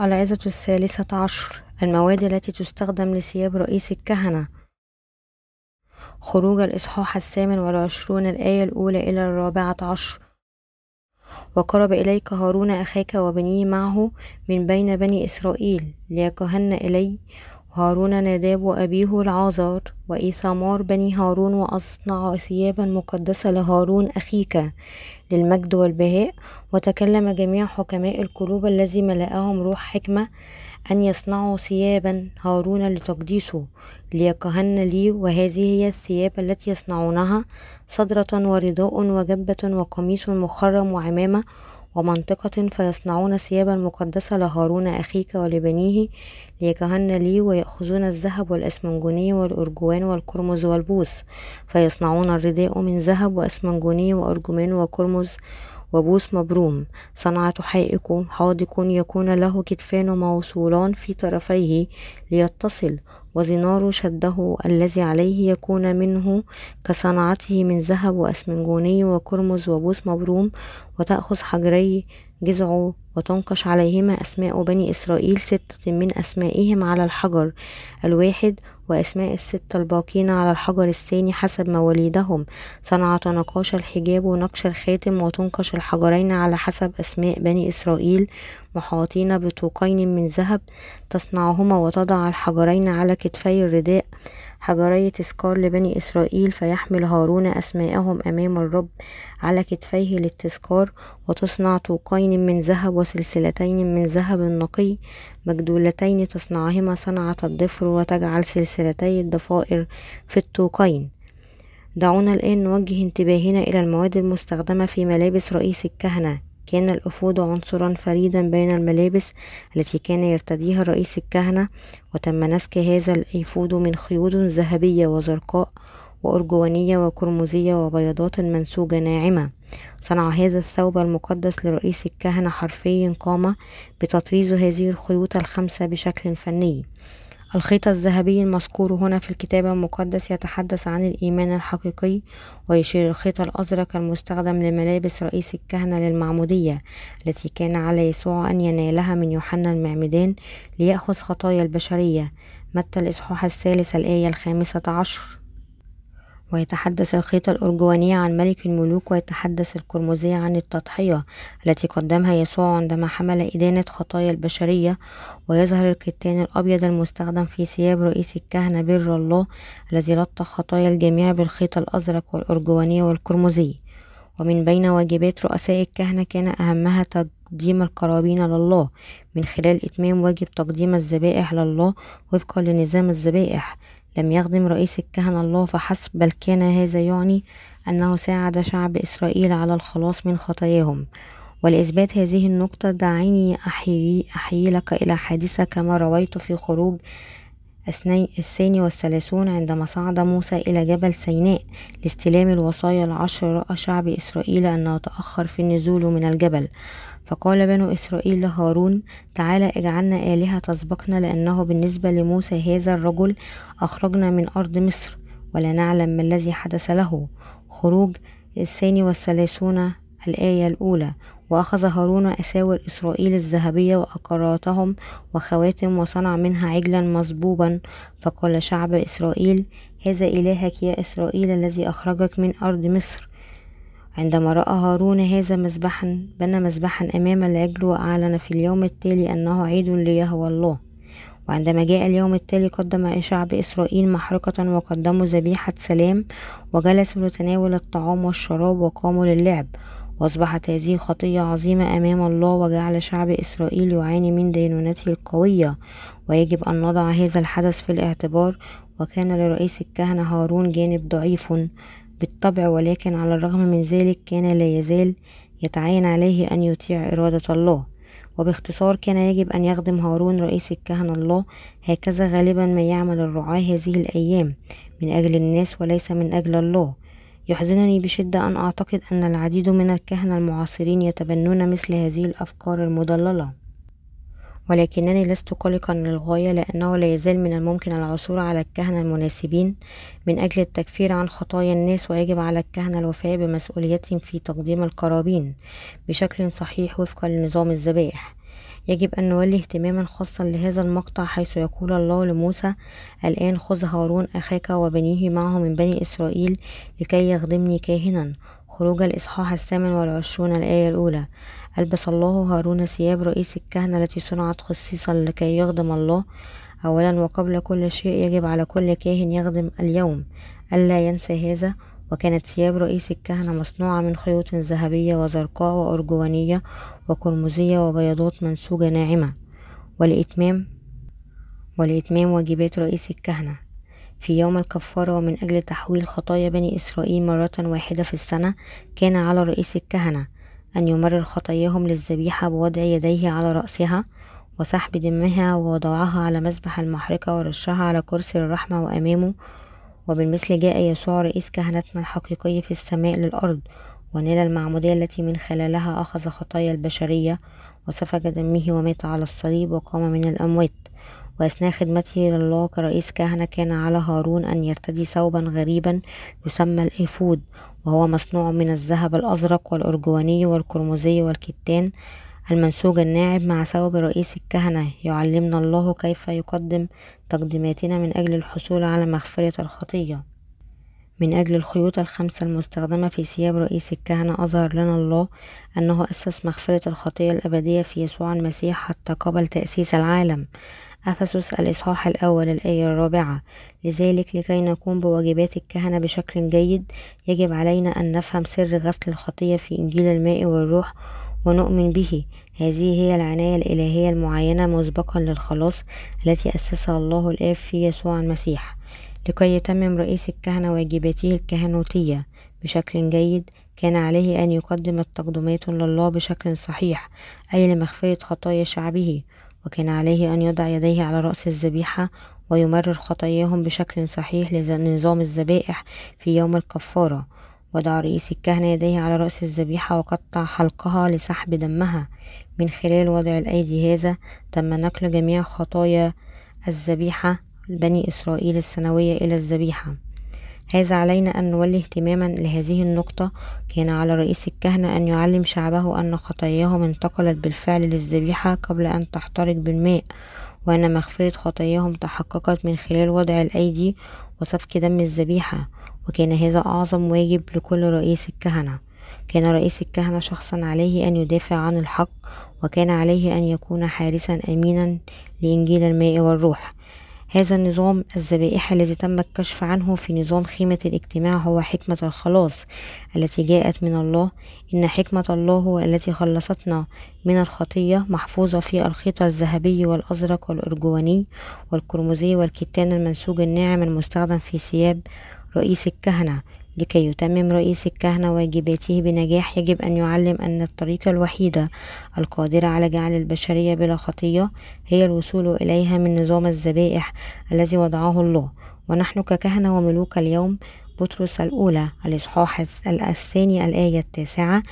العظة الثالثة عشر المواد التي تستخدم لثياب رئيس الكهنة. خروج الإصحاح الثامن والعشرون الآية الأولى إلى الرابعة عشر. وقرب إليك هارون أخاك وبنيه معه من بين بني إسرائيل ليكهن إلي هارون ناداب وأبيه العازر وإيثامار بني هارون وأصنع ثيابا مقدسة لهارون أخيك للمجد والبهاء. وتكلم جميع حكماء القلوب الذي ملأهم روح حكمة أن يصنعوا ثيابا هارون لتقديسه ليكهن لي وهذه هي الثياب التي يصنعونها صدرة ورداء وجبة وقميص مخرم وعمامة ومنطقة فيصنعون ثيابا مقدسة لهارون أخيك ولبنيه ليكهن لي ويأخذون الذهب والأسمنجوني والأرجوان والقرمز والبوس فيصنعون الرداء من ذهب وأسمنجوني وأرجوان وقرمز وبوس مبروم. صنعة حائك حاضق يكون له كتفان موصولان في طرفيه ليتصل. وزنار شده الذي عليه يكون منه كصنعته من ذهب وأسمنجوني وقرمز وبوس مبروم وتأخذ حجري جذعه وتنقش عليهما أسماء بني إسرائيل ستة من أسمائهم على الحجر الواحد وأسماء الستة الباقين على الحجر الثاني حسب مواليدهم صنعت نقاش الحجاب ونقش الخاتم وتنقش الحجرين على حسب أسماء بني إسرائيل محاطين بطوقين من ذهب تصنعهما وتضع الحجرين على كتفي الرداء. حجري تذكار لبني إسرائيل فيحمل هارون أسماءهم أمام الرب على كتفيه للتذكار وتصنع طوقين من ذهب وسلسلتين من ذهب نقي مجدولتين تصنعهما صنعة الضفر وتجعل سلسلتي الضفائر في الطوقين. دعونا الآن نوجه انتباهنا إلى المواد المستخدمة في ملابس رئيس الكهنة. كان الأفود عنصرا فريدا بين الملابس التي كان يرتديها رئيس الكهنة وتم نسك هذا الأيفود من خيوط ذهبية وزرقاء وأرجوانية وقرمزية وبياضات منسوجة ناعمة. صنع هذا الثوب المقدس لرئيس الكهنة حرفيا قام بتطريز هذه الخيوط الخمسة بشكل فني. الخيط الذهبي المذكور هنا في الكتاب المقدس يتحدث عن الإيمان الحقيقي ويشير الخيط الأزرق المستخدم لملابس رئيس الكهنة للمعمودية التي كان على يسوع أن ينالها من يوحنا المعمدان ليأخذ خطايا البشرية. متى الإصحاح الثالث الآية الخامسة عشر؟ ويتحدث الخيط الأرجواني عن ملك الملوك ويتحدث القرمزي عن التضحية التي قدمها يسوع عندما حمل إدانة خطايا البشرية ويظهر الكتان الأبيض المستخدم في ثياب رئيس الكهنة بر الله الذي لطخ خطايا الجميع بالخيط الأزرق والأرجواني والقرمزي ومن بين واجبات رؤساء الكهنة كان أهمها تقديم القرابين لله. من خلال إتمام واجب تقديم الذبائح لله وفقا لنظام الذبائح لم يخدم رئيس الكهنة الله فحسب بل كان هذا يعني أنه ساعد شعب إسرائيل على الخلاص من خطاياهم. ولإثبات هذه النقطة دعيني أحيي, أحيي لك إلى حادثة كما رويت في خروج الثاني والثلاثون عندما صعد موسى إلى جبل سيناء لاستلام الوصايا العشر رأى شعب إسرائيل أنه تأخر في النزول من الجبل. فقال بنو إسرائيل لهارون تعالى اجعلنا آلهة تسبقنا لأنه بالنسبة لموسى هذا الرجل أخرجنا من أرض مصر ولا نعلم ما الذي حدث له. خروج الثاني والثلاثون الآية الأولى. وأخذ هارون أساور إسرائيل الذهبية وأقراتهم وخواتم وصنع منها عجلا مصبوبا فقال شعب إسرائيل هذا إلهك يا إسرائيل الذي أخرجك من أرض مصر. عندما رأى هارون هذا مذبحا بنى مذبحا أمام العجل وأعلن في اليوم التالي أنه عيد ليهوى الله. وعندما جاء اليوم التالي قدم شعب إسرائيل محرقة وقدموا ذبيحة سلام وجلسوا لتناول الطعام والشراب وقاموا للعب. وأصبحت هذه خطية عظيمة أمام الله وجعل شعب إسرائيل يعاني من دينونته القوية. ويجب أن نضع هذا الحدث في الاعتبار. وكان لرئيس الكهنة هارون جانب ضعيف بالطبع ولكن على الرغم من ذلك كان لا يزال يتعين عليه أن يطيع إرادة الله. وباختصار كان يجب أن يخدم هارون رئيس الكهنة الله هكذا غالبا ما يعمل الرعاة هذه الأيام. من أجل الناس وليس من أجل الله. يحزنني بشدة أن أعتقد أن العديد من الكهنة المعاصرين يتبنون مثل هذه الأفكار المضللة. ولكنني لست قلقا للغاية لأنه لا يزال من الممكن العثور على الكهنة المناسبين. من أجل التكفير عن خطايا الناس ويجب على الكهنة الوفاء بمسؤوليتهم في تقديم القرابين بشكل صحيح وفقا لنظام الذبائح. يجب أن نولي اهتماما خاصا لهذا المقطع حيث يقول الله لموسى الآن خذ هارون أخاك وبنيه معه من بني إسرائيل لكي يخدمني كاهنا. خروج الإصحاح الثامن والعشرون الآية الأولى. ألبس الله هارون ثياب رئيس الكهنة التي صنعت خصيصا لكي يخدم الله. أولا وقبل كل شيء يجب على كل كاهن يخدم اليوم. ألا ينسى هذا؟ وكانت ثياب رئيس الكهنة مصنوعة من خيوط ذهبية وزرقاء وأرجوانية وقرمزية وبياضات منسوجة ناعمة ولإتمام ولإتمام واجبات رئيس الكهنة. في يوم الكفارة ومن أجل تحويل خطايا بني إسرائيل مرة واحدة في السنة كان على رئيس الكهنة أن يمرر خطاياهم للذبيحة بوضع يديه على رأسها وسحب دمها ووضعها على مذبح المحرقة ورشها على كرسي الرحمة وأمامه وبالمثل جاء يسوع رئيس كهنتنا الحقيقي في السماء للأرض ونال المعمودية التي من خلالها أخذ خطايا البشرية وسفك دمه ومات على الصليب وقام من الأموات. وأثناء خدمته لله كرئيس كهنة كان على هارون أن يرتدي ثوبا غريبا يسمى الإيفود وهو مصنوع من الذهب الأزرق والأرجواني والقرمزي والكتان. المنسوج الناعم مع ثوب رئيس الكهنة. يعلمنا الله كيف يقدم تقديماتنا من أجل الحصول على مغفرة الخطية. من أجل الخيوط الخمسة المستخدمة في ثياب رئيس الكهنة أظهر لنا الله أنه أسس مغفرة الخطية الأبدية في يسوع المسيح حتى قبل تأسيس العالم. أفسس الإصحاح الأول الآية الرابعة. لذلك لكي نقوم بواجبات الكهنة بشكل جيد يجب علينا أن نفهم سر غسل الخطية في إنجيل الماء والروح ونؤمن به. هذه هي العناية الإلهية المعينة مسبقا للخلاص التي أسسها الله الآب في يسوع المسيح. لكي يتمم رئيس الكهنة واجباته الكهنوتية بشكل جيد كان عليه أن يقدم التقدمات لله بشكل صحيح أي لمغفرة خطايا شعبه وكان عليه أن يضع يديه على رأس الذبيحة ويمرر خطاياهم بشكل صحيح لنظام الذبائح في يوم الكفارة. وضع رئيس الكهنة يديه على رأس الذبيحة وقطع حلقها لسحب دمها. من خلال وضع الأيدي هذا تم نقل جميع خطايا الذبيحة بني إسرائيل السنوية إلى الذبيحة. هذا علينا أن نولي اهتماما لهذه النقطة. كان على رئيس الكهنة أن يعلم شعبه أن خطاياهم انتقلت بالفعل للذبيحة قبل أن تحترق بالماء وأن مغفرة خطاياهم تحققت من خلال وضع الأيدي وسفك دم الذبيحة. وكان هذا أعظم واجب لكل رئيس الكهنة. كان رئيس الكهنة شخصا عليه أن يدافع عن الحق وكان عليه أن يكون حارسا أمينا لإنجيل الماء والروح. هذا النظام الذبائح الذي تم الكشف عنه في نظام خيمة الاجتماع هو حكمة الخلاص التي جاءت من الله. إن حكمة الله التي خلصتنا من الخطية محفوظة في الخيط الذهبي والأزرق والأرجواني والقرمزي والكتان المنسوج الناعم المستخدم في ثياب رئيس الكهنة. لكي يتمم رئيس الكهنة واجباته بنجاح يجب أن يعلم أن الطريقة الوحيدة القادرة على جعل البشرية بلا خطية هي الوصول إليها من نظام الذبائح الذي وضعه الله. ونحن ككهنة وملوك اليوم بطرس الأولى الإصحاح الثاني الآية التاسعة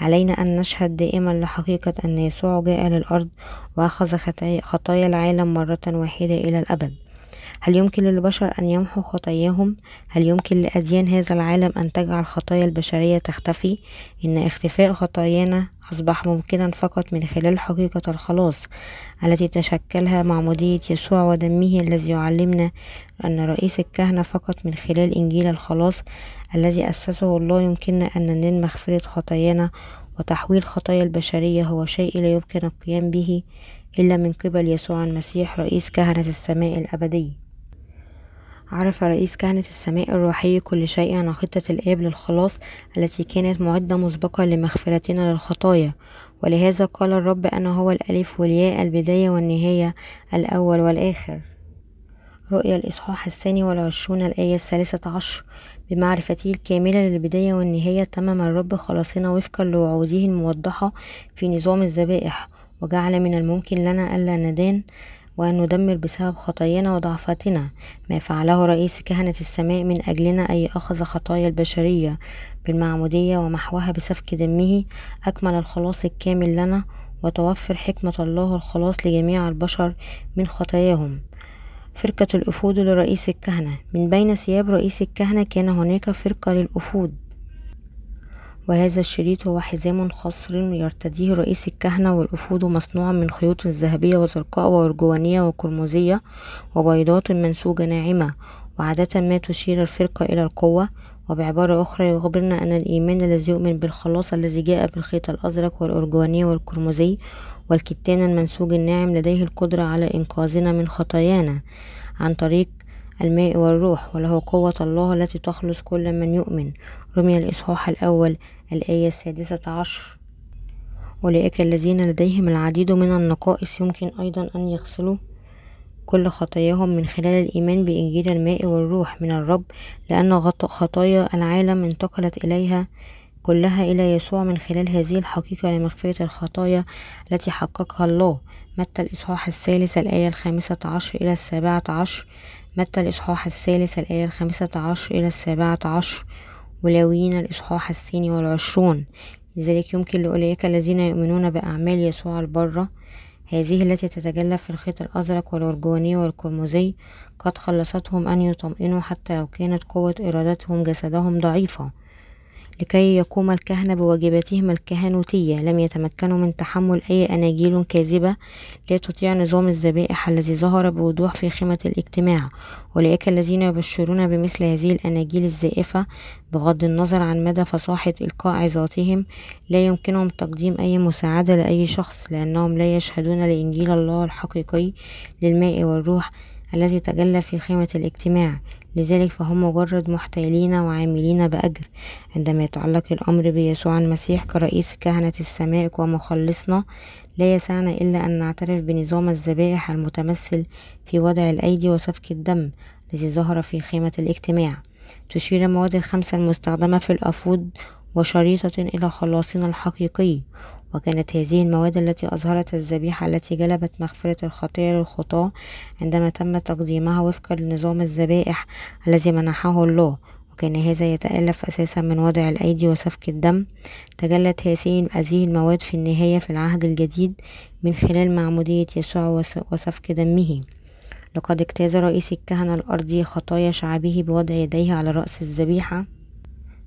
علينا أن نشهد دائما لحقيقة أن يسوع جاء للأرض وأخذ خطايا العالم مرة واحدة إلى الأبد. هل يمكن للبشر أن يمحوا خطاياهم؟ هل يمكن لأديان هذا العالم أن تجعل خطايا البشرية تختفي؟ إن اختفاء خطايانا أصبح ممكنا فقط من خلال حقيقة الخلاص التي تشكلها معمودية يسوع ودمه الذي يعلمنا أن رئيس الكهنة فقط من خلال إنجيل الخلاص الذي أسسه الله يمكننا أن ننال مغفرة خطايانا وتحويل خطايا البشرية هو شيء لا يمكن القيام به إلا من قبل يسوع المسيح رئيس كهنة السماء الأبدي عرف رئيس كهنة السماء الروحي كل شيء عن خطة الآب للخلاص التي كانت معدة مسبقا لمغفرتنا للخطايا. ولهذا قال الرب أنا هو الألف والياء البداية والنهاية الأول والآخر. رؤيا الإصحاح الثاني والعشرون الآية الثالثة عشر. بمعرفته الكاملة للبداية والنهاية تمم الرب خلاصنا وفقا لوعوده الموضحة في نظام الذبائح وجعل من الممكن لنا ألا ندان وأن ندمر بسبب خطايانا وضعفاتنا. ما فعله رئيس كهنة السماء من أجلنا أي أخذ خطايا البشرية بالمعمودية ومحوها بسفك دمه أكمل الخلاص الكامل لنا وتوفر حكمة الله الخلاص لجميع البشر من خطاياهم. فرقة الأفود لرئيس الكهنة. من بين ثياب رئيس الكهنة كان هناك فرقة للأفود. وهذا الشريط هو حزام خصر يرتديه رئيس الكهنة والأفود مصنوع من خيوط ذهبية وزرقاء وأرجوانية وقرمزية وبيضات منسوجة ناعمة وعادة ما تشير الفرقة إلى القوة وبعبارة أخرى يخبرنا أن الإيمان الذي يؤمن بالخلاص الذي جاء بالخيط الأزرق والأرجواني والقرمزي والكتان المنسوج الناعم لديه القدرة على إنقاذنا من خطايانا عن طريق الماء والروح وله قوة الله التي تخلص كل من يؤمن. رمي الإصحاح الأول الآية السادسة عشر. أولئك الذين لديهم العديد من النقائص يمكن أيضا أن يغسلوا كل خطاياهم من خلال الإيمان بإنجيل الماء والروح من الرب لأن خطايا العالم انتقلت إليها كلها إلى يسوع من خلال هذه الحقيقة لمغفرة الخطايا التي حققها الله. متى الإصحاح الثالث الآية الخامسة عشر إلى السابعة عشر؟ متى الإصحاح الثالث الآية الخامسة عشر إلى السابعة عشر؟ ولاويين الإصحاح الثاني والعشرون. لذلك يمكن لأولئك الذين يؤمنون بأعمال يسوع البرة هذه التي تتجلى في الخيط الأزرق والأرجواني والقرمزي قد خلصتهم أن يطمئنوا حتى لو كانت قوة إرادتهم جسدهم ضعيفة. لكي يقوم الكهنة بواجباتهم الكهنوتية. لم يتمكنوا من تحمل أي أناجيل كاذبة لا تطيع نظام الذبائح الذي ظهر بوضوح في خيمة الاجتماع. أولئك الذين يبشرون بمثل هذه الأناجيل الزائفة بغض النظر عن مدى فصاحة إلقاء عظاتهم لا يمكنهم تقديم أي مساعدة لأي شخص لأنهم لا يشهدون لإنجيل الله الحقيقي للماء والروح الذي تجلى في خيمة الاجتماع. لذلك فهم مجرد محتالين وعاملين بأجر. عندما يتعلق الأمر بيسوع المسيح كرئيس كهنة السماء ومخلصنا لا يسعنا إلا أن نعترف بنظام الذبائح المتمثل في وضع الأيدي وسفك الدم الذي ظهر في خيمة الاجتماع. تشير المواد الخمسة المستخدمة في الأفود وشريطة إلى خلاصنا الحقيقي. وكانت هذه المواد التي أظهرت الذبيحة التي جلبت مغفرة الخطايا للخطاة عندما تم تقديمها وفقا لنظام الذبائح الذي منحه الله وكان هذا يتألف أساسا من وضع الأيدي وسفك الدم. تجلت هذه المواد في النهاية في العهد الجديد من خلال معمودية يسوع وسفك دمه. لقد اجتاز رئيس الكهنة الأرضي خطايا شعبه بوضع يديه على رأس الذبيحة.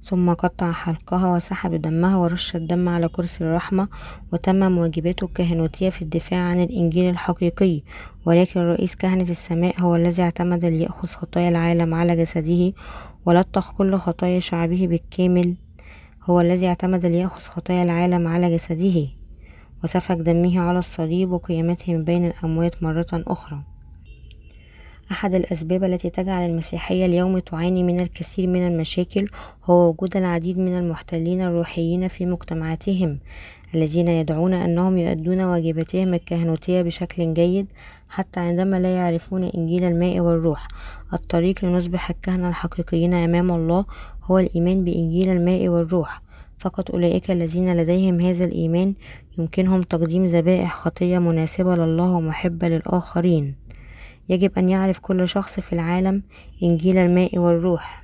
ثم قطع حلقها وسحب دمها ورش الدم على كرسي الرحمة وتم واجباته الكهنوتية في الدفاع عن الإنجيل الحقيقي ولكن رئيس كهنة السماء هو الذي اعتمد ليأخذ خطايا العالم على جسده ولطخ كل خطايا شعبه بالكامل. هو الذي اعتمد ليأخذ خطايا العالم على جسده وسفك دمه على الصليب وقيامته من بين الأموات مرة أخرى. أحد الأسباب التي تجعل المسيحية اليوم تعاني من الكثير من المشاكل هو وجود العديد من المحتلين الروحيين في مجتمعاتهم الذين يدعون أنهم يؤدون واجباتهم الكهنوتية بشكل جيد حتى عندما لا يعرفون إنجيل الماء والروح. الطريق لنصبح الكهنة الحقيقيين أمام الله هو الإيمان بإنجيل الماء والروح. فقط أولئك الذين لديهم هذا الإيمان يمكنهم تقديم ذبائح خطية مناسبة لله ومحبة للآخرين. يجب أن يعرف كل شخص في العالم إنجيل الماء والروح.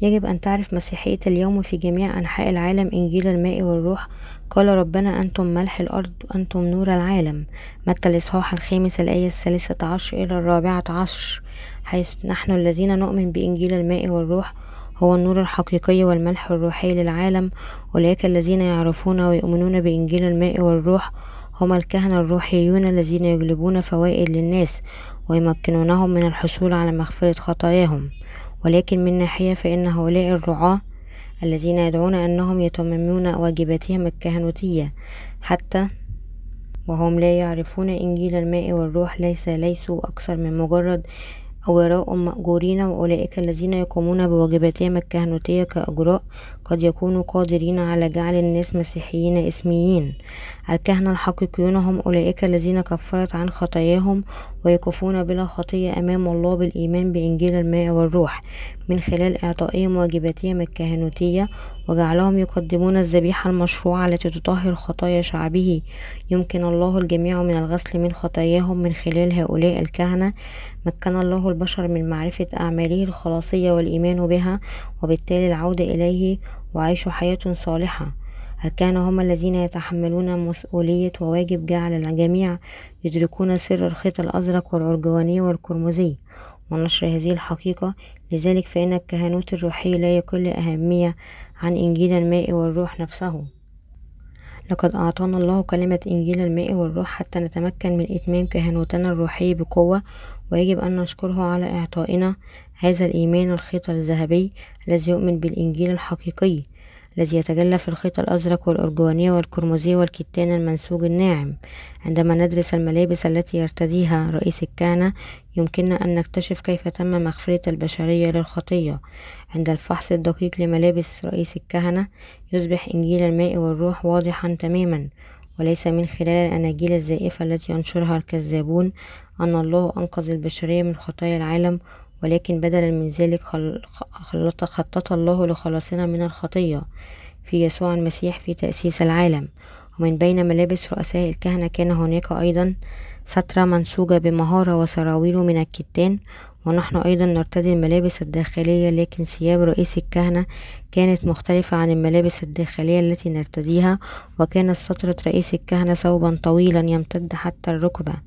يجب أن تعرف مسيحية اليوم في جميع أنحاء العالم إنجيل الماء والروح. قال ربنا أنتم ملح الأرض وأنتم نور العالم. متى الإصحاح الخامس الآية الثالثة عشر إلى الرابعة عشر. حيث نحن الذين نؤمن بإنجيل الماء والروح هو النور الحقيقي والملح الروحي للعالم. أولئك الذين يعرفون ويؤمنون بإنجيل الماء والروح هم الكهنة الروحيون الذين يجلبون فوائد للناس ويمكنونهم من الحصول على مغفرة خطاياهم. ولكن من ناحية فإن هؤلاء الرعاة الذين يدعون أنهم يتممون واجباتهم الكهنوتية حتى وهم لا يعرفون إنجيل الماء والروح ليس ليسوا أكثر من مجرد أجراء مأجورين وأولئك الذين يقومون بواجباتهم الكهنوتية كأجراء قد يكونوا قادرين على جعل الناس مسيحيين إسميين. الكهنة الحقيقيون هم أولئك الذين كفرت عن خطاياهم ويقفون بلا خطية أمام الله بالإيمان بإنجيل الماء والروح من خلال إعطائهم واجباتهم الكهنوتية وجعلهم يقدمون الذبيحة المشروعة التي تطهر خطايا شعبه. يمكن الله الجميع من الغسل من خطاياهم من خلال هؤلاء الكهنة. مكن الله البشر من معرفة أعماله الخلاصية والإيمان بها وبالتالي العودة إليه وعيش حياة صالحة. الكهنة هم الذين يتحملون مسؤولية وواجب جعل الجميع يدركون سر الخيط الأزرق والأرجواني والقرمزي ونشر هذه الحقيقة. لذلك فإن الكهنوت الروحي لا يقل أهمية عن إنجيل الماء والروح نفسه. لقد أعطانا الله كلمة إنجيل الماء والروح حتى نتمكن من إتمام كهنوتنا الروحي بقوة. ويجب أن نشكره على إعطائنا هذا الإيمان الخيط الذهبي الذي يؤمن بالإنجيل الحقيقي. الذي يتجلى في الخيط الأزرق والأرجواني والقرمزي والكتان المنسوج الناعم. عندما ندرس الملابس التي يرتديها رئيس الكهنة يمكننا أن نكتشف كيف تم مغفرة البشرية للخطية. عند الفحص الدقيق لملابس رئيس الكهنة يصبح إنجيل الماء والروح واضحا تماما. وليس من خلال الأناجيل الزائفة التي ينشرها الكذابون أن الله أنقذ البشرية من خطايا العالم ولكن بدلا من ذلك خطط الله لخلاصنا من الخطية في يسوع المسيح في تأسيس العالم. ومن بين ملابس رؤساء الكهنة كان هناك أيضا سترة منسوجة بمهارة وسراويل من الكتان ونحن أيضا نرتدي الملابس الداخلية لكن ثياب رئيس الكهنة كانت مختلفة عن الملابس الداخلية التي نرتديها وكانت سترة رئيس الكهنة ثوبا طويلا يمتد حتى الركبة.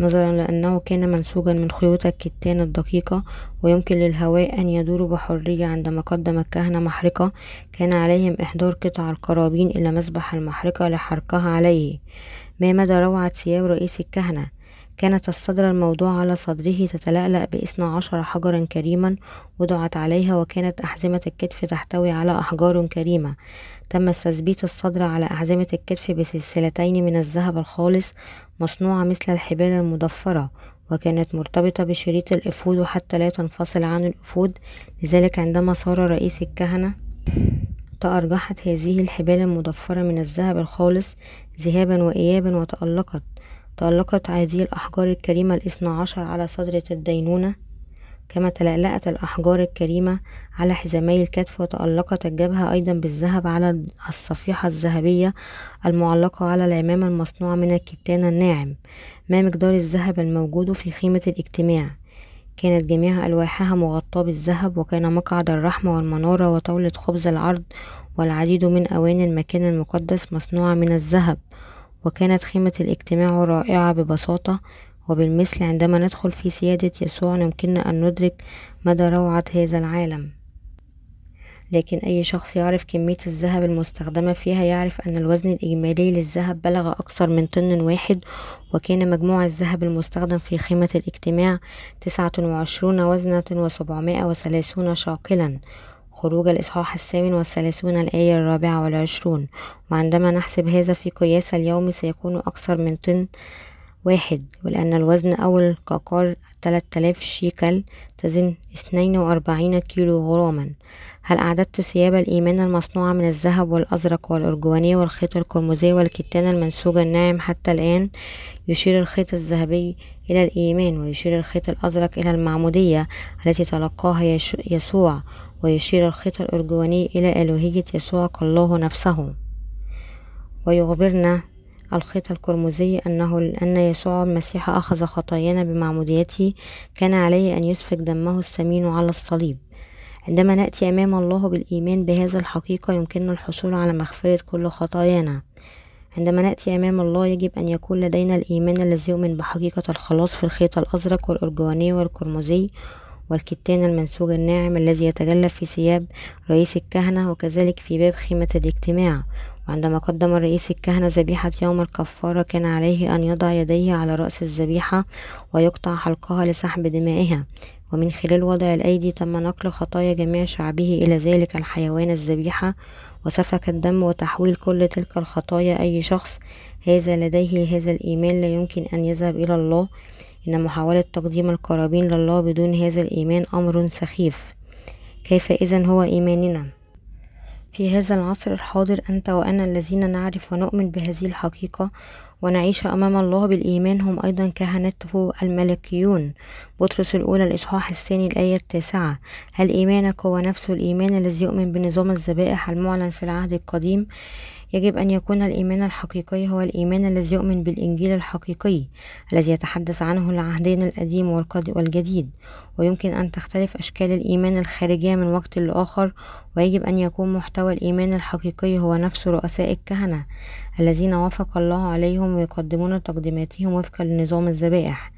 نظرا لأنه كان منسوجا من خيوط الكتان الدقيقة ويمكن للهواء أن يدور بحرية عندما قدم الكهنة محرقة. كان عليهم إحضار قطع القرابين إلى مسبح المحرقة لحرقها عليه. ما مدى روعة ثياب رئيس الكهنة؟ كانت الصدر الموضوع على صدره تتلألأ باثنى عشر حجرا كريما وضعت عليها وكانت أحزمة الكتف تحتوي على أحجار كريمة. تم تثبيت الصدر على أحزمة الكتف بسلسلتين من الذهب الخالص مصنوعة مثل الحبال المضفرة وكانت مرتبطة بشريط الإفود حتى لا تنفصل عن الإفود. لذلك عندما صار رئيس الكهنة تأرجحت هذه الحبال المضفرة من الذهب الخالص ذهابا وإيابا وتألقت. تألقت هذه الأحجار الكريمة الاثنى عشر على صدرة الدينونة كما تلألأت الأحجار الكريمة على حزامي الكتف وتألقت الجبهة أيضا بالذهب على الصفيحة الذهبية المعلقة على العمامة المصنوعة من الكتان الناعم ما مقدار الذهب الموجود في خيمة الاجتماع. كانت جميع ألواحها مغطاة بالذهب وكان مقعد الرحمة والمنارة وطاولة خبز العرض والعديد من أواني المكان المقدس مصنوعة من الذهب. وكانت خيمة الاجتماع رائعة ببساطة وبالمثل عندما ندخل في سيادة يسوع يمكننا أن ندرك مدى روعة هذا العالم. لكن أي شخص يعرف كمية الذهب المستخدمة فيها يعرف أن الوزن الإجمالي للذهب بلغ أكثر من طن واحد وكان مجموع الذهب المستخدم في خيمة الاجتماع تسعة وعشرون وزنة وسبعمائة وثلاثون شاقلا. خروج الإصحاح الثامن والثلاثون الآية الرابعة والعشرون وعندما نحسب هذا في قياس اليوم سيكون أكثر من طن واحد ولأن الوزن أو الكاكار تلات آلاف شيكل تزن اثنين وأربعين كيلو غراما. هل أعددت ثياب الإيمان المصنوعة من الذهب والأزرق والأرجواني والخيط القرمزي والكتان المنسوج الناعم حتى الآن؟ يشير الخيط الذهبي إلى الإيمان ويشير الخيط الأزرق إلى المعمودية التي تلقاها يسوع ويشير الخيط الأرجواني إلى ألوهية يسوع كالله نفسه. ويخبرنا الخيط القرمزي أنه أن يسوع المسيح أخذ خطايانا بمعموديته كان عليه أن يسفك دمه الثمين على الصليب. عندما نأتي أمام الله بالإيمان بهذا الحقيقة يمكننا الحصول على مغفرة كل خطايانا. عندما نأتي أمام الله يجب أن يكون لدينا الإيمان الذي يؤمن بحقيقة الخلاص في الخيط الأزرق والأرجواني والقرمزي والكتان المنسوج الناعم الذي يتجلى في ثياب رئيس الكهنة وكذلك في باب خيمة الاجتماع. وعندما قدم رئيس الكهنة ذبيحة يوم الكفارة كان عليه أن يضع يديه على رأس الذبيحة ويقطع حلقها لسحب دمائها. ومن خلال وضع الأيدي تم نقل خطايا جميع شعبه إلى ذلك الحيوان الذبيحة وسفك الدم وتحويل كل تلك الخطايا أي شخص. هذا لديه هذا الإيمان لا يمكن أن يذهب إلى الله. إن محاولة تقديم القرابين لله بدون هذا الإيمان أمر سخيف. كيف إذا هو إيماننا؟ في هذا العصر الحاضر أنت وأنا الذين نعرف ونؤمن بهذه الحقيقة ونعيش أمام الله بالإيمان. هم أيضا كهنته الملكيون. بطرس الأولى الإصحاح الثاني الآية التاسعة. هل إيمانك هو نفسه الإيمان الذي يؤمن بنظام الذبائح المعلن في العهد القديم. يجب أن يكون الإيمان الحقيقي هو الإيمان الذي يؤمن بالإنجيل الحقيقي الذي يتحدث عنه العهدين القديم والجديد. ويمكن أن تختلف أشكال الإيمان الخارجية من وقت لآخر ويجب أن يكون محتوى الإيمان الحقيقي هو نفس رؤساء الكهنة الذين وافق الله عليهم ويقدمون تقديماتهم وفقا لنظام الذبائح.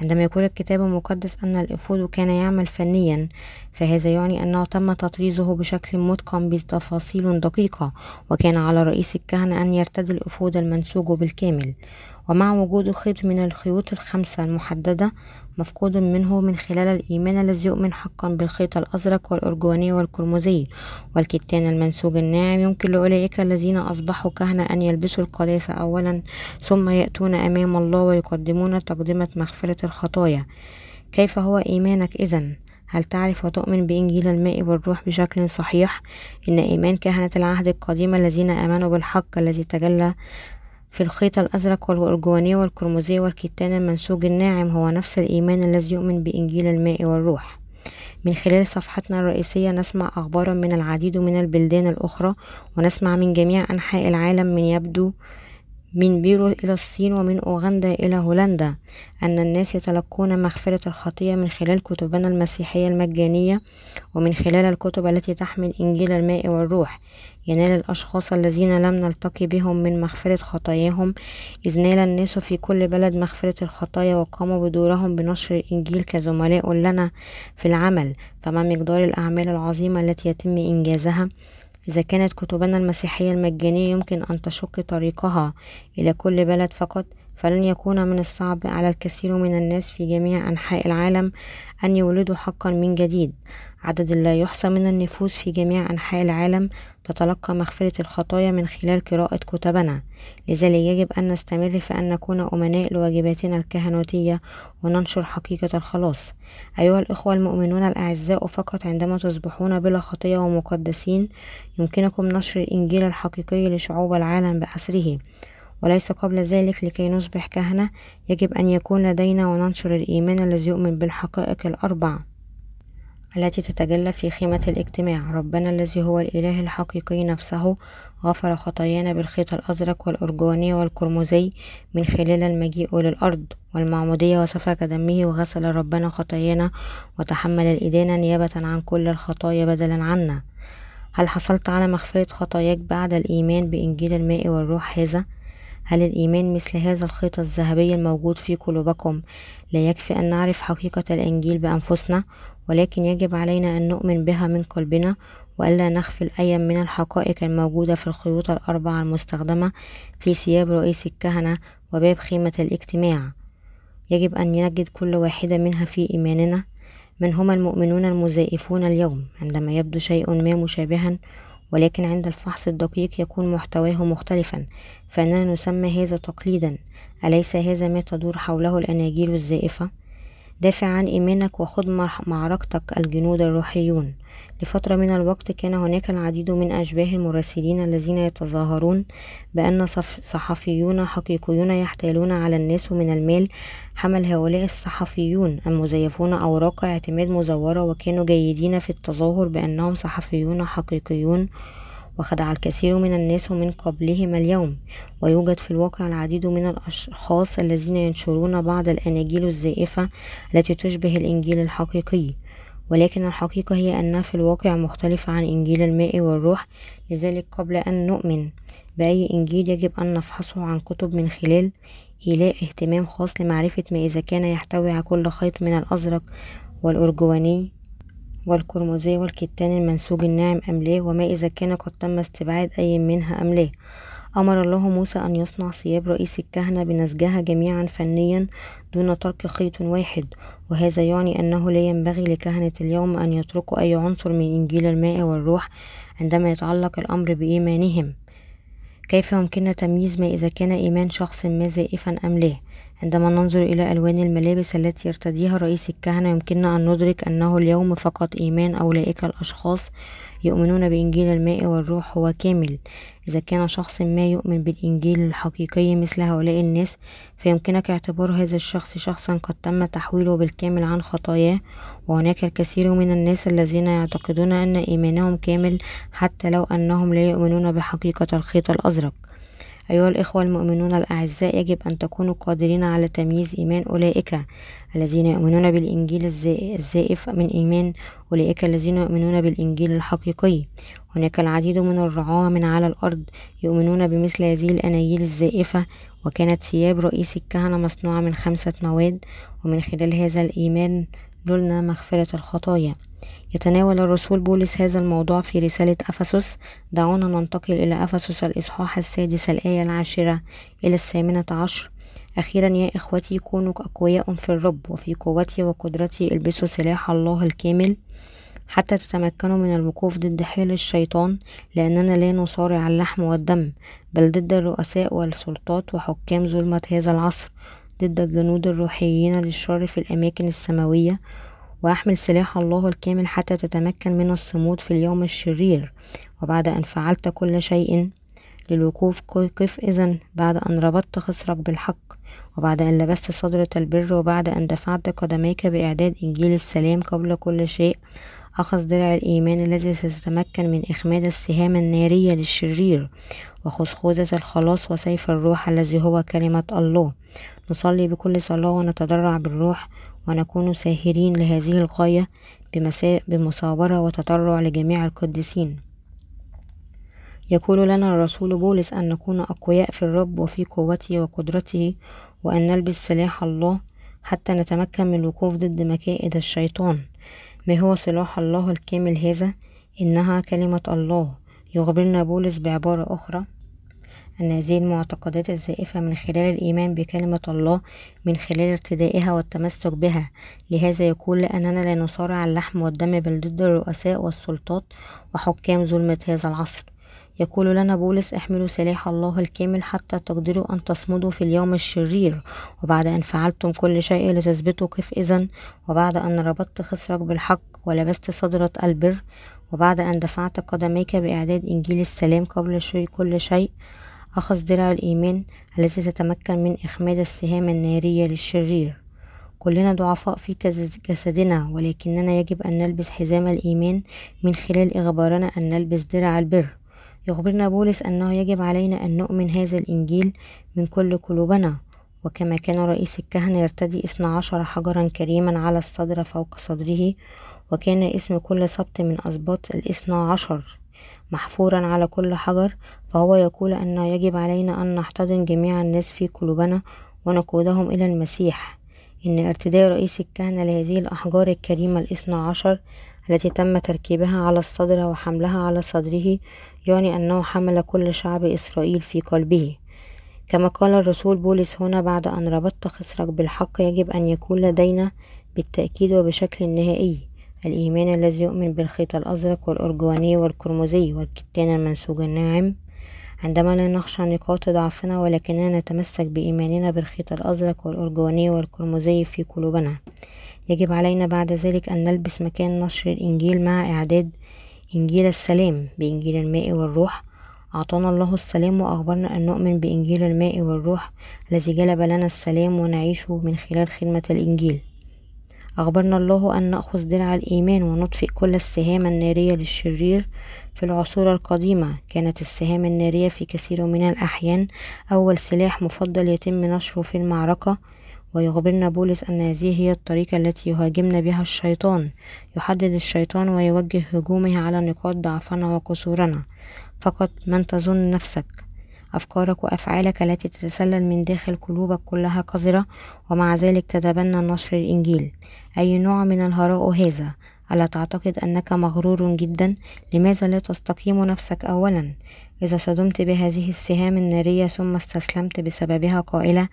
عندما يقول الكتاب المقدس أن الإفود كان يعمل فنيا فهذا يعني أنه تم تطريزه بشكل متقن بتفاصيل دقيقة وكان على رئيس الكهنة أن يرتدي الإفود المنسوج بالكامل. ومع وجود خيط من الخيوط الخمسة المحددة مفقود منه من خلال الإيمان الذي يؤمن حقا بالخيط الأزرق والأرجواني والقرمزي والكتان المنسوج الناعم يمكن لأولئك الذين أصبحوا كهنة أن يلبسوا القداسة أولا ثم يأتون أمام الله ويقدمون تقدمة مغفرة الخطايا كيف هو إيمانك إذن؟ هل تعرف وتؤمن بإنجيل الماء والروح بشكل صحيح؟ إن إيمان كهنة العهد القديم الذين آمنوا بالحق الذي تجلى في الخيط الأزرق والأرجواني والقرمزي والكتان المنسوج الناعم هو نفس الإيمان الذي يؤمن بإنجيل الماء والروح. من خلال صفحتنا الرئيسية نسمع أخبارا من العديد من البلدان الأخرى ونسمع من جميع أنحاء العالم من يبدو من بيرو إلى الصين ومن أوغندا إلى هولندا أن الناس يتلقون مغفرة الخطية من خلال كتبنا المسيحية المجانية ومن خلال الكتب التي تحمل إنجيل الماء والروح. ينال الأشخاص الذين لم نلتقي بهم من مغفرة خطاياهم إذ نال الناس في كل بلد مغفرة الخطايا وقاموا بدورهم بنشر الإنجيل كزملاء لنا في العمل. فما مقدار الأعمال العظيمة التي يتم إنجازها. إذا كانت كتبنا المسيحية المجانية يمكن أن تشق طريقها إلى كل بلد فقط فلن يكون من الصعب على الكثير من الناس في جميع أنحاء العالم أن يولدوا حقا من جديد. عدد لا يحصى من النفوس في جميع أنحاء العالم تتلقى مغفرة الخطايا من خلال قراءة كتبنا. لذلك يجب أن نستمر في أن نكون أمناء لواجباتنا الكهنوتية وننشر حقيقة الخلاص. أيها الإخوة المؤمنون الأعزاء فقط عندما تصبحون بلا خطية ومقدسين يمكنكم نشر الإنجيل الحقيقي لشعوب العالم بأسره. وليس قبل ذلك لكي نصبح كهنة يجب أن يكون لدينا وننشر الإيمان الذي يؤمن بالحقائق الأربع التي تتجلى في خيمة الاجتماع ربنا الذي هو الإله الحقيقي نفسه غفر خطايانا بالخيط الأزرق والأرجواني والقرمزي من خلال المجيء للأرض والمعمودية وسفك دمه وغسل ربنا خطايانا وتحمل الإدانة نيابة عن كل الخطايا بدلا عنا هل حصلت على مغفرة خطاياك بعد الإيمان بإنجيل الماء والروح هذا؟ هل الإيمان مثل هذا الخيط الذهبي الموجود في قلوبكم؟ لا يكفي أن نعرف حقيقة الإنجيل بأنفسنا ولكن يجب علينا أن نؤمن بها من قلبنا وألا نغفل أي من الحقائق الموجودة في الخيوط الأربعة المستخدمة في ثياب رئيس الكهنة وباب خيمة الاجتماع. يجب أن نجد كل واحدة منها في إيماننا. من هم المؤمنون المزائفون اليوم؟ عندما يبدو شيء ما مشابها ولكن عند الفحص الدقيق يكون محتواه مختلفا فإننا نسمى هذا تقليدا أليس هذا ما تدور حوله الأناجيل الزائفة؟ دافع عن إيمانك وخذ معركتك الجنود الروحيون لفترة من الوقت كان هناك العديد من أشباه المراسلين الذين يتظاهرون بأن صحفيون حقيقيون يحتالون على الناس من المال حمل هؤلاء الصحفيون المزيفون أوراق اعتماد مزورة وكانوا جيدين في التظاهر بأنهم صحفيون حقيقيون وخدع الكثير من الناس من قبلهم اليوم. ويوجد في الواقع العديد من الأشخاص الذين ينشرون بعض الأناجيل الزائفة التي تشبه الإنجيل الحقيقي. ولكن الحقيقة هي أنها في الواقع مختلفة عن إنجيل الماء والروح لذلك قبل أن نؤمن بأي إنجيل يجب أن نفحصه عن كتب من خلال إيلاء اهتمام خاص لمعرفة ما إذا كان يحتوي على كل خيط من الأزرق والأرجواني والقرمزي والكتان المنسوج الناعم أم لا وما إذا كان قد تم استبعاد أي منها أم لا. أمر الله موسى أن يصنع ثياب رئيس الكهنة بنسجها جميعا فنيا دون ترك خيط واحد وهذا يعني أنه لا ينبغي لكهنة اليوم أن يتركوا أي عنصر من إنجيل الماء والروح عندما يتعلق الأمر بإيمانهم. كيف يمكننا تمييز ما إذا كان إيمان شخص ما زائفا أم لا؟ عندما ننظر إلى ألوان الملابس التي يرتديها رئيس الكهنة يمكننا أن ندرك أنه اليوم فقط إيمان أولئك الأشخاص يؤمنون بإنجيل الماء والروح هو كامل. إذا كان شخص ما يؤمن بالإنجيل الحقيقي مثل هؤلاء الناس فيمكنك اعتبار هذا الشخص شخصا قد تم تحويله بالكامل عن خطاياه. وهناك الكثير من الناس الذين يعتقدون أن إيمانهم كامل حتى لو أنهم لا يؤمنون بحقيقة الخيط الأزرق. أيها الإخوة المؤمنون الأعزاء يجب أن تكونوا قادرين على تمييز إيمان أولئك الذين يؤمنون بالإنجيل الزائف من إيمان أولئك الذين يؤمنون بالإنجيل الحقيقي. هناك العديد من الرعاة من على الأرض يؤمنون بمثل هذه الأناجيل الزائفة وكانت ثياب رئيس الكهنة مصنوعة من خمسة مواد ومن خلال هذا الإيمان نلنا مغفرة الخطايا. يتناول الرسول بولس هذا الموضوع في رسالة أفسس. دعونا ننتقل إلى أفسس الإصحاح السادس الآية العاشرة إلى الثامنة عشر. أخيرا يا إخوتي كونوا أقوياء في الرب وفي قوتي وقدرتي البسوا سلاح الله الكامل حتى تتمكنوا من الوقوف ضد حيل الشيطان لأننا لا نصارع اللحم والدم بل ضد الرؤساء والسلطات وحكام ظلمة هذا العصر ضد الجنود الروحيين للشر في الأماكن السماوية وأحمل سلاح الله الكامل حتى تتمكن من الصمود في اليوم الشرير. وبعد أن فعلت كل شيء للوقوف قف إذا بعد أن ربطت خصرك بالحق. وبعد أن لبست صدرة البر وبعد أن دفعت قدميك بإعداد إنجيل السلام قبل كل شيء أخذ درع الإيمان الذي ستتمكن من إخماد السهام النارية للشرير. وخصخوزة الخلاص وسيف الروح الذي هو كلمة الله. نصلي بكل صلاة ونتضرع بالروح. ونكون ساهرين لهذه الغاية بمصابرة وتضرع لجميع القديسين. يقول لنا الرسول بولس أن نكون أقوياء في الرب وفي قوته وقدرته وأن نلبس سلاح الله حتى نتمكن من الوقوف ضد مكائد الشيطان. ما هو سلاح الله الكامل هذا؟ إنها كلمة الله. يخبرنا بولس بعبارة أخرى أن هذه المعتقدات الزائفة من خلال الإيمان بكلمة الله من خلال ارتدائها والتمسك بها. لهذا يقول لأننا لا نصارع اللحم والدم بل ضد الرؤساء والسلطات وحكام ظلمة هذا العصر. يقول لنا بولس أحملوا سلاح الله الكامل حتى تقدروا أن تصمدوا في اليوم الشرير وبعد أن فعلتم كل شيء لتثبتوا كيف إذن وبعد أن ربطت خصرك بالحق ولبست صدرة البر وبعد أن دفعت قدميك بإعداد إنجيل السلام قبل شيء كل شيء أخذ درع الإيمان التي تتمكن من إخماد السهام النارية للشرير. كلنا ضعفاء في جسدنا ولكننا يجب أن نلبس حزام الإيمان من خلال إخبارنا أن نلبس درع البر. يخبرنا بولس أنه يجب علينا أن نؤمن هذا الإنجيل من كل قلوبنا. وكما كان رئيس الكهنة يرتدي اثنا عشر حجرا كريما على الصدر فوق صدره وكان اسم كل سبط من أسباط الاثنى عشر. محفورا على كل حجر فهو يقول أنه يجب علينا أن نحتضن جميع الناس في قلوبنا ونقودهم إلى المسيح. إن ارتداء رئيس الكهنة لهذه الأحجار الكريمة الاثنى عشر التي تم تركيبها على الصدر وحملها على صدره يعني أنه حمل كل شعب إسرائيل في قلبه. كما قال الرسول بولس هنا بعد أن ربطت خصرك بالحق يجب أن يكون لدينا بالتأكيد وبشكل نهائي. الإيمان الذي يؤمن بالخيط الأزرق والأرجواني والقرمزي والكتان المنسوج الناعم. عندما لا نخشى نقاط ضعفنا ولكننا نتمسك بإيماننا بالخيط الأزرق والأرجواني والقرمزي في قلوبنا. يجب علينا بعد ذلك أن نلبس مكان نشر الإنجيل مع إعداد إنجيل السلام بإنجيل الماء والروح. أعطانا الله السلام وأخبرنا أن نؤمن بإنجيل الماء والروح الذي جلب لنا السلام ونعيشه من خلال خدمة الإنجيل. أخبرنا الله أن نأخذ درع الإيمان ونطفئ كل السهام النارية للشرير في العصور القديمة. كانت السهام النارية في كثير من الأحيان أول سلاح مفضل يتم نشره في المعركة ويخبرنا بولس أن هذه هي الطريقة التي يهاجمنا بها الشيطان. يحدد الشيطان ويوجه هجومه على نقاط ضعفنا وقصورنا. فقط من تظن نفسك. أفكارك وأفعالك التي تتسلل من داخل قلوبك كلها قذرة ومع ذلك تتبنى نشر الإنجيل. أي نوع من الهراء هذا؟ ألا تعتقد أنك مغرور جدا؟ لماذا لا تستقيم نفسك أولا؟ إذا صدمت بهذه السهام النارية ثم استسلمت بسببها قائلة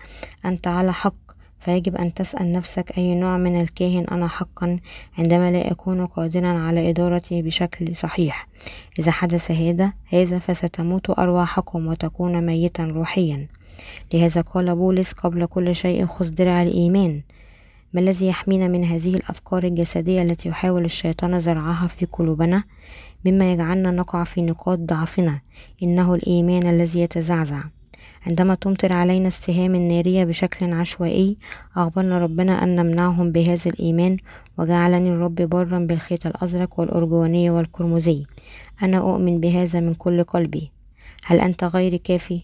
أنت على حق. فيجب أن تسأل نفسك أي نوع من الكاهن أنا حقا عندما لا أكون قادرا على إدارتي بشكل صحيح. إذا حدث هذا هذا فستموت أرواحكم وتكون ميتا روحيا. لهذا قال بولس قبل كل شيء خذ درع الإيمان. ما الذي يحمينا من هذه الأفكار الجسدية التي يحاول الشيطان زرعها في قلوبنا؟ مما يجعلنا نقع في نقاط ضعفنا. إنه الإيمان الذي يتزعزع. عندما تمطر علينا السهام النارية بشكل عشوائي أخبرنا ربنا أن نمنعهم بهذا الإيمان وجعلني الرب برا بالخيط الأزرق والأرجواني والقرمزي أنا أؤمن بهذا من كل قلبي هل أنت غير كافي؟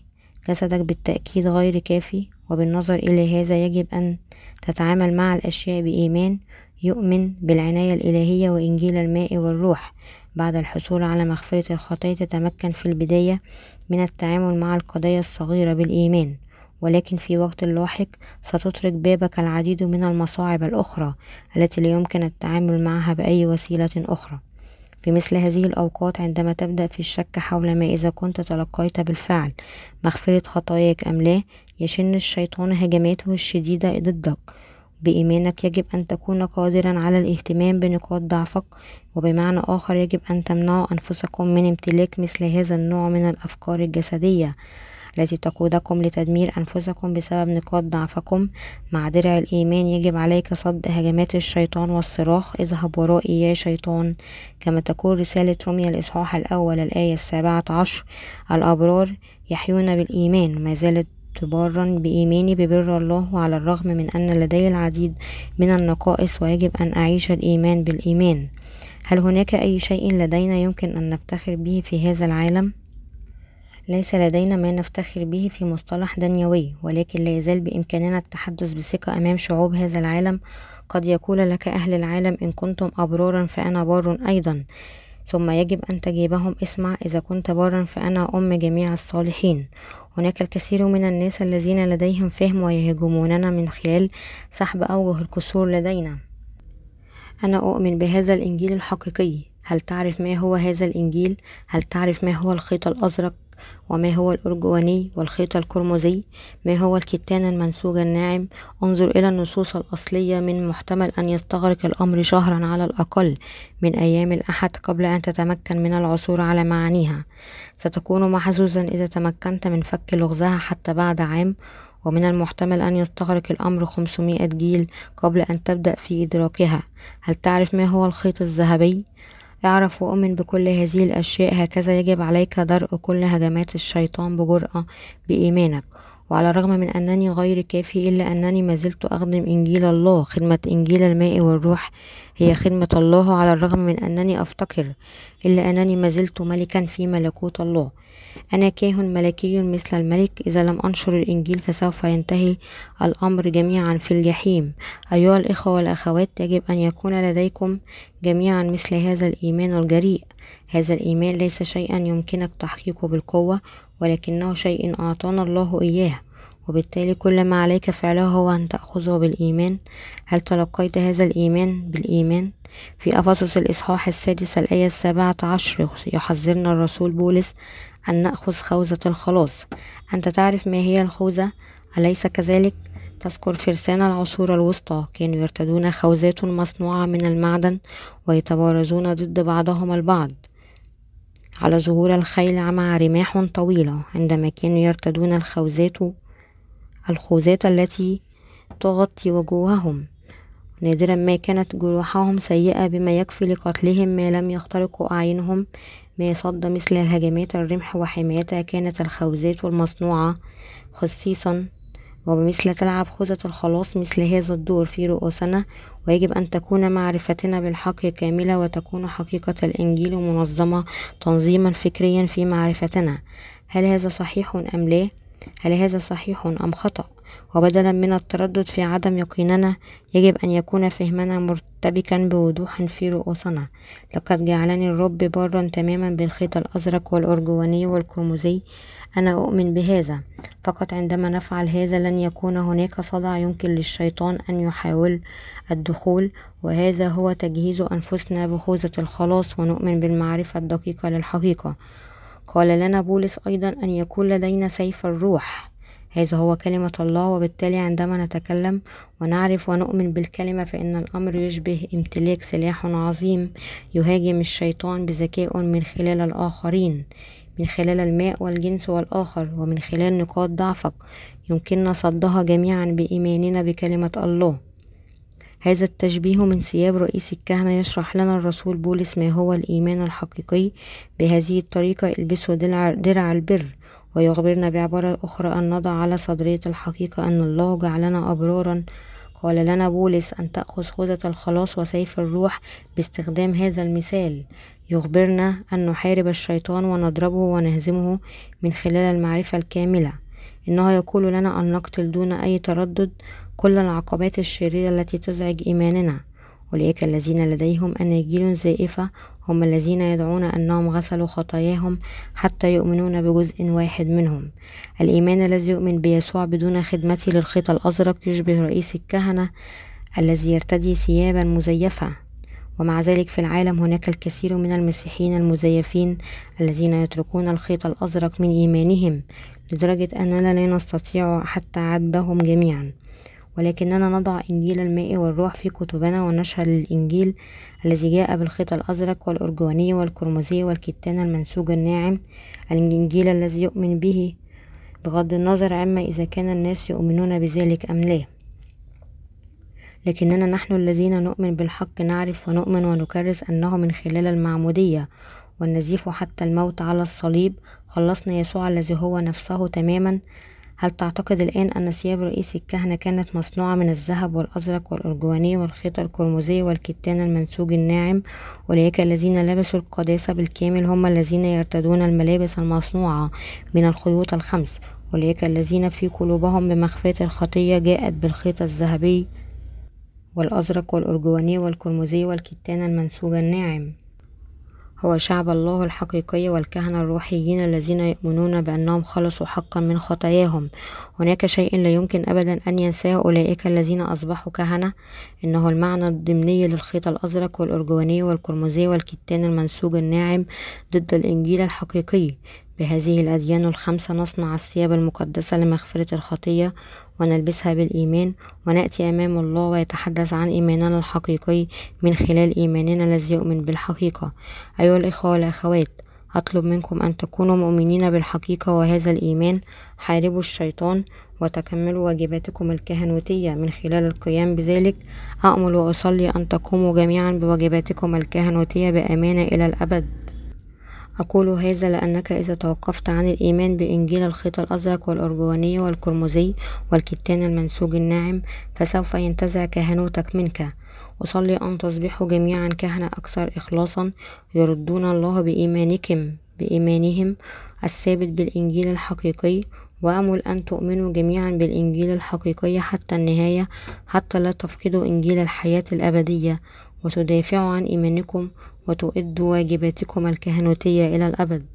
جسدك بالتأكيد غير كافي وبالنظر إلى هذا يجب أن تتعامل مع الأشياء بإيمان يؤمن بالعناية الإلهية وإنجيل الماء والروح. بعد الحصول على مغفرة الخطايا تتمكن في البداية من التعامل مع القضايا الصغيرة بالإيمان ولكن في وقت لاحق ستطرق بابك العديد من المصاعب الأخرى التي لا يمكن التعامل معها بأي وسيلة أخرى. في مثل هذه الأوقات عندما تبدأ في الشك حول ما إذا كنت تلقيت بالفعل مغفرة خطاياك أم لا يشن الشيطان هجماته الشديدة ضدك. بإيمانك يجب أن تكون قادرا على الاهتمام بنقاط ضعفك وبمعنى آخر يجب أن تمنعوا أنفسكم من امتلاك مثل هذا النوع من الأفكار الجسدية التي تقودكم لتدمير أنفسكم بسبب نقاط ضعفكم. مع درع الإيمان يجب عليك صد هجمات الشيطان والصراخ. اذهب ورائي يا شيطان كما تقول رسالة روميا الإصحاح الأول الآية السابعة عشر. الأبرار يحيون بالإيمان ما زالت تبرا بإيماني ببر الله وعلى الرغم من أن لدي العديد من النقائص ويجب أن أعيش الإيمان بالإيمان. هل هناك أي شيء لدينا يمكن أن نفتخر به في هذا العالم؟ ليس لدينا ما نفتخر به في مصطلح دنيوي ولكن لا يزال بإمكاننا التحدث بثقة أمام شعوب هذا العالم. قد يقول لك أهل العالم إن كنتم أبرارا فأنا بار أيضا ثم يجب أن تجيبهم. اسمع إذا كنت بارا فأنا أم جميع الصالحين. هناك الكثير من الناس الذين لديهم فهم ويهاجموننا من خلال سحب أوجه الكسور لدينا. أنا أؤمن بهذا الإنجيل الحقيقي. هل تعرف ما هو هذا الإنجيل؟ هل تعرف ما هو الخيط الأزرق؟ وما هو الأرجواني والخيط القرمزي ما هو الكتان المنسوج الناعم؟ انظر إلى النصوص الأصلية من محتمل أن يستغرق الأمر شهرا على الأقل من أيام الأحد قبل أن تتمكن من العثور على معانيها. ستكون محظوظا إذا تمكنت من فك لغزها حتى بعد عام ومن المحتمل أن يستغرق الأمر 500 جيل قبل أن تبدأ في إدراكها. هل تعرف ما هو الخيط الذهبي؟ اعرف وأؤمن بكل هذه الأشياء هكذا يجب عليك درء كل هجمات الشيطان بجرأة بإيمانك. وعلى الرغم من أنني غير كافي إلا أنني ما زلت أخدم إنجيل الله خدمة إنجيل الماء والروح هي خدمة الله على الرغم من أنني أفتقر إلا أنني ما زلت ملكا في ملكوت الله. أنا كاهن ملكي مثل الملك إذا لم أنشر الإنجيل فسوف ينتهي الأمر جميعا في الجحيم. أيها الإخوة والأخوات يجب أن يكون لديكم جميعا مثل هذا الإيمان الجريء. هذا الإيمان ليس شيئا يمكنك تحقيقه بالقوة ولكنه شيء أعطانا الله إياه وبالتالي كل ما عليك فعله هو أن تأخذه بالإيمان. هل تلقيت هذا الإيمان بالإيمان؟ في أفسس الإصحاح السادس الآية السابعة عشر يحذرنا الرسول بولس أن نأخذ خوذة الخلاص. أنت تعرف ما هي الخوذة؟ أليس كذلك؟ تذكر فرسان العصور الوسطى كانوا يرتدون خوذات مصنوعة من المعدن ويتبارزون ضد بعضهم البعض. على ظهور الخيل مع رماح طويلة عندما كانوا يرتدون الخوذات الخوذات التي تغطي وجوههم. نادرا ما كانت جروحهم سيئة بما يكفي لقتلهم ما لم يخترقوا أعينهم ما صد مثل الهجمات الرمح وحمايتها كانت الخوذات المصنوعة خصيصا وبمثل تلعب خوذة الخلاص مثل هذا الدور في رؤوسنا ويجب أن تكون معرفتنا بالحق كاملة وتكون حقيقة الإنجيل منظمة تنظيما فكريا في معرفتنا هل هذا صحيح أم لا؟ هل هذا صحيح أم خطأ؟ وبدلا من التردد في عدم يقيننا يجب أن يكون فهمنا مرتبكا بوضوح في رؤوسنا لقد جعلني الرب بارا تماما بالخيط الأزرق والأرجواني والقرمزي أنا أؤمن بهذا. فقط عندما نفعل هذا لن يكون هناك صدع يمكن للشيطان أن يحاول الدخول وهذا هو تجهيز أنفسنا بخوذة الخلاص ونؤمن بالمعرفة الدقيقة للحقيقة. قال لنا بولس أيضا أن يكون لدينا سيف الروح. هذا هو كلمة الله وبالتالي عندما نتكلم ونعرف ونؤمن بالكلمة فإن الأمر يشبه امتلاك سلاح عظيم يهاجم الشيطان بذكاء من خلال الآخرين. من خلال الماء والجنس والآخر ومن خلال نقاط ضعفك يمكننا صدها جميعا بإيماننا بكلمة الله. هذا التشبيه من ثياب رئيس الكهنة يشرح لنا الرسول بولس ما هو الإيمان الحقيقي. بهذه الطريقة البسوا درع البر ويخبرنا بعبارة أخرى أن نضع على صدرية الحقيقة أن الله جعلنا أبرارا. قال لنا بولس أن تأخذ خوذة الخلاص وسيف الروح باستخدام هذا المثال. يخبرنا أن نحارب الشيطان ونضربه ونهزمه من خلال المعرفة الكاملة. إنه يقول لنا أن نقتل دون أي تردد كل العقبات الشريرة التي تزعج إيماننا. أولئك الذين لديهم أناجيل زائفة هم الذين يدعون أنهم غسلوا خطاياهم حتى يؤمنون بجزء واحد منهم. الإيمان الذي يؤمن بيسوع بدون خدمته للخيط الأزرق يشبه رئيس الكهنة الذي يرتدي ثيابا مزيفة. ومع ذلك في العالم هناك الكثير من المسيحيين المزيفين الذين يتركون الخيط الأزرق من إيمانهم لدرجة أننا لا نستطيع حتى عدهم جميعا. ولكننا نضع إنجيل الماء والروح في كتبنا ونشهد الإنجيل الذي جاء بالخيط الأزرق والأرجواني والقرمزي والكتان المنسوج الناعم الإنجيل الذي يؤمن به بغض النظر عما إذا كان الناس يؤمنون بذلك أم لا. لكننا نحن الذين نؤمن بالحق نعرف ونؤمن ونكرس أنه من خلال المعمودية والنزيف حتى الموت على الصليب. خلصنا يسوع الذي هو نفسه تماما. هل تعتقد الآن أن ثياب رئيس الكهنة كانت مصنوعة من الذهب والأزرق والأرجواني والخيط القرمزي والكتان المنسوج الناعم؟ أولئك الذين لبسوا القداسة بالكامل هم الذين يرتدون الملابس المصنوعة من الخيوط الخمس. أولئك الذين في قلوبهم بمغفرة الخطية جاءت بالخيط الذهبي. والأزرق والأرجواني والقرمزي والكتان المنسوج الناعم. هو شعب الله الحقيقي والكهنة الروحيين الذين يؤمنون بأنهم خلصوا حقا من خطاياهم. هناك شيء لا يمكن أبدا أن ينساه أولئك الذين أصبحوا كهنة. إنه المعنى الضمني للخيط الأزرق والأرجواني والقرمزي والكتان المنسوج الناعم ضد الإنجيل الحقيقي. بهذه الأديان الخمسة نصنع الثياب المقدسة لمغفرة الخطية ونلبسها بالإيمان ونأتي أمام الله ويتحدث عن إيماننا الحقيقي من خلال إيماننا الذي يؤمن بالحقيقة. أيها الإخوة والأخوات أطلب منكم أن تكونوا مؤمنين بالحقيقة وهذا الإيمان. حاربوا الشيطان وتكملوا واجباتكم الكهنوتية. من خلال القيام بذلك أأمل وأصلي أن تقوموا جميعا بواجباتكم الكهنوتية بأمانة إلى الأبد. أقول هذا لأنك إذا توقفت عن الإيمان بإنجيل الخيط الأزرق والأرجواني والقرمزي والكتان المنسوج الناعم فسوف ينتزع كهنوتك منك. أصلي أن تصبحوا جميعا كهنة أكثر إخلاصا يردون الله بإيمانكم بإيمانهم الثابت بالإنجيل الحقيقي. وأمل أن تؤمنوا جميعا بالإنجيل الحقيقي حتى النهاية حتى لا تفقدوا إنجيل الحياة الأبدية. وتدافعوا عن إيمانكم وتؤدوا واجباتكم الكهنوتية إلى الأبد.